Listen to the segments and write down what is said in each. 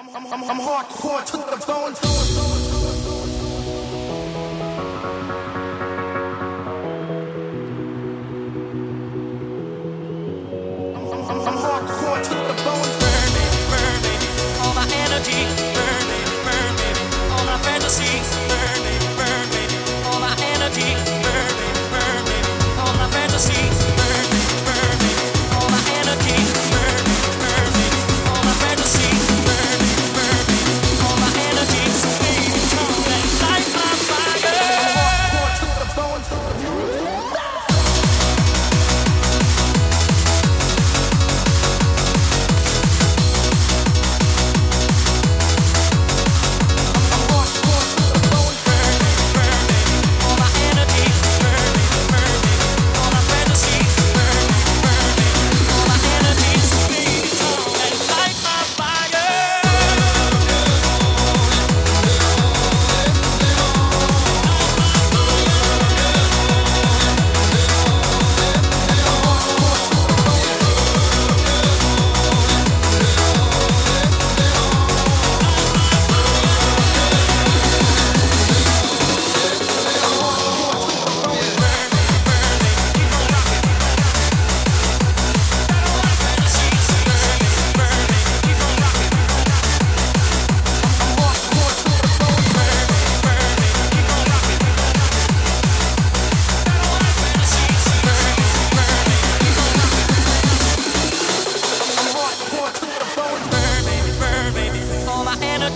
I'm, I'm, I'm, hardcore to the bone. I'm, I'm, I'm hardcore to the bone. All my energy.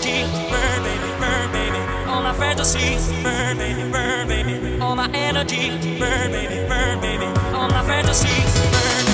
deep. Burn, baby, burn, baby. All my fantasies. Burn, baby, burn, baby. All my energy. Burn, baby, burn, baby. All my fantasies. Burn.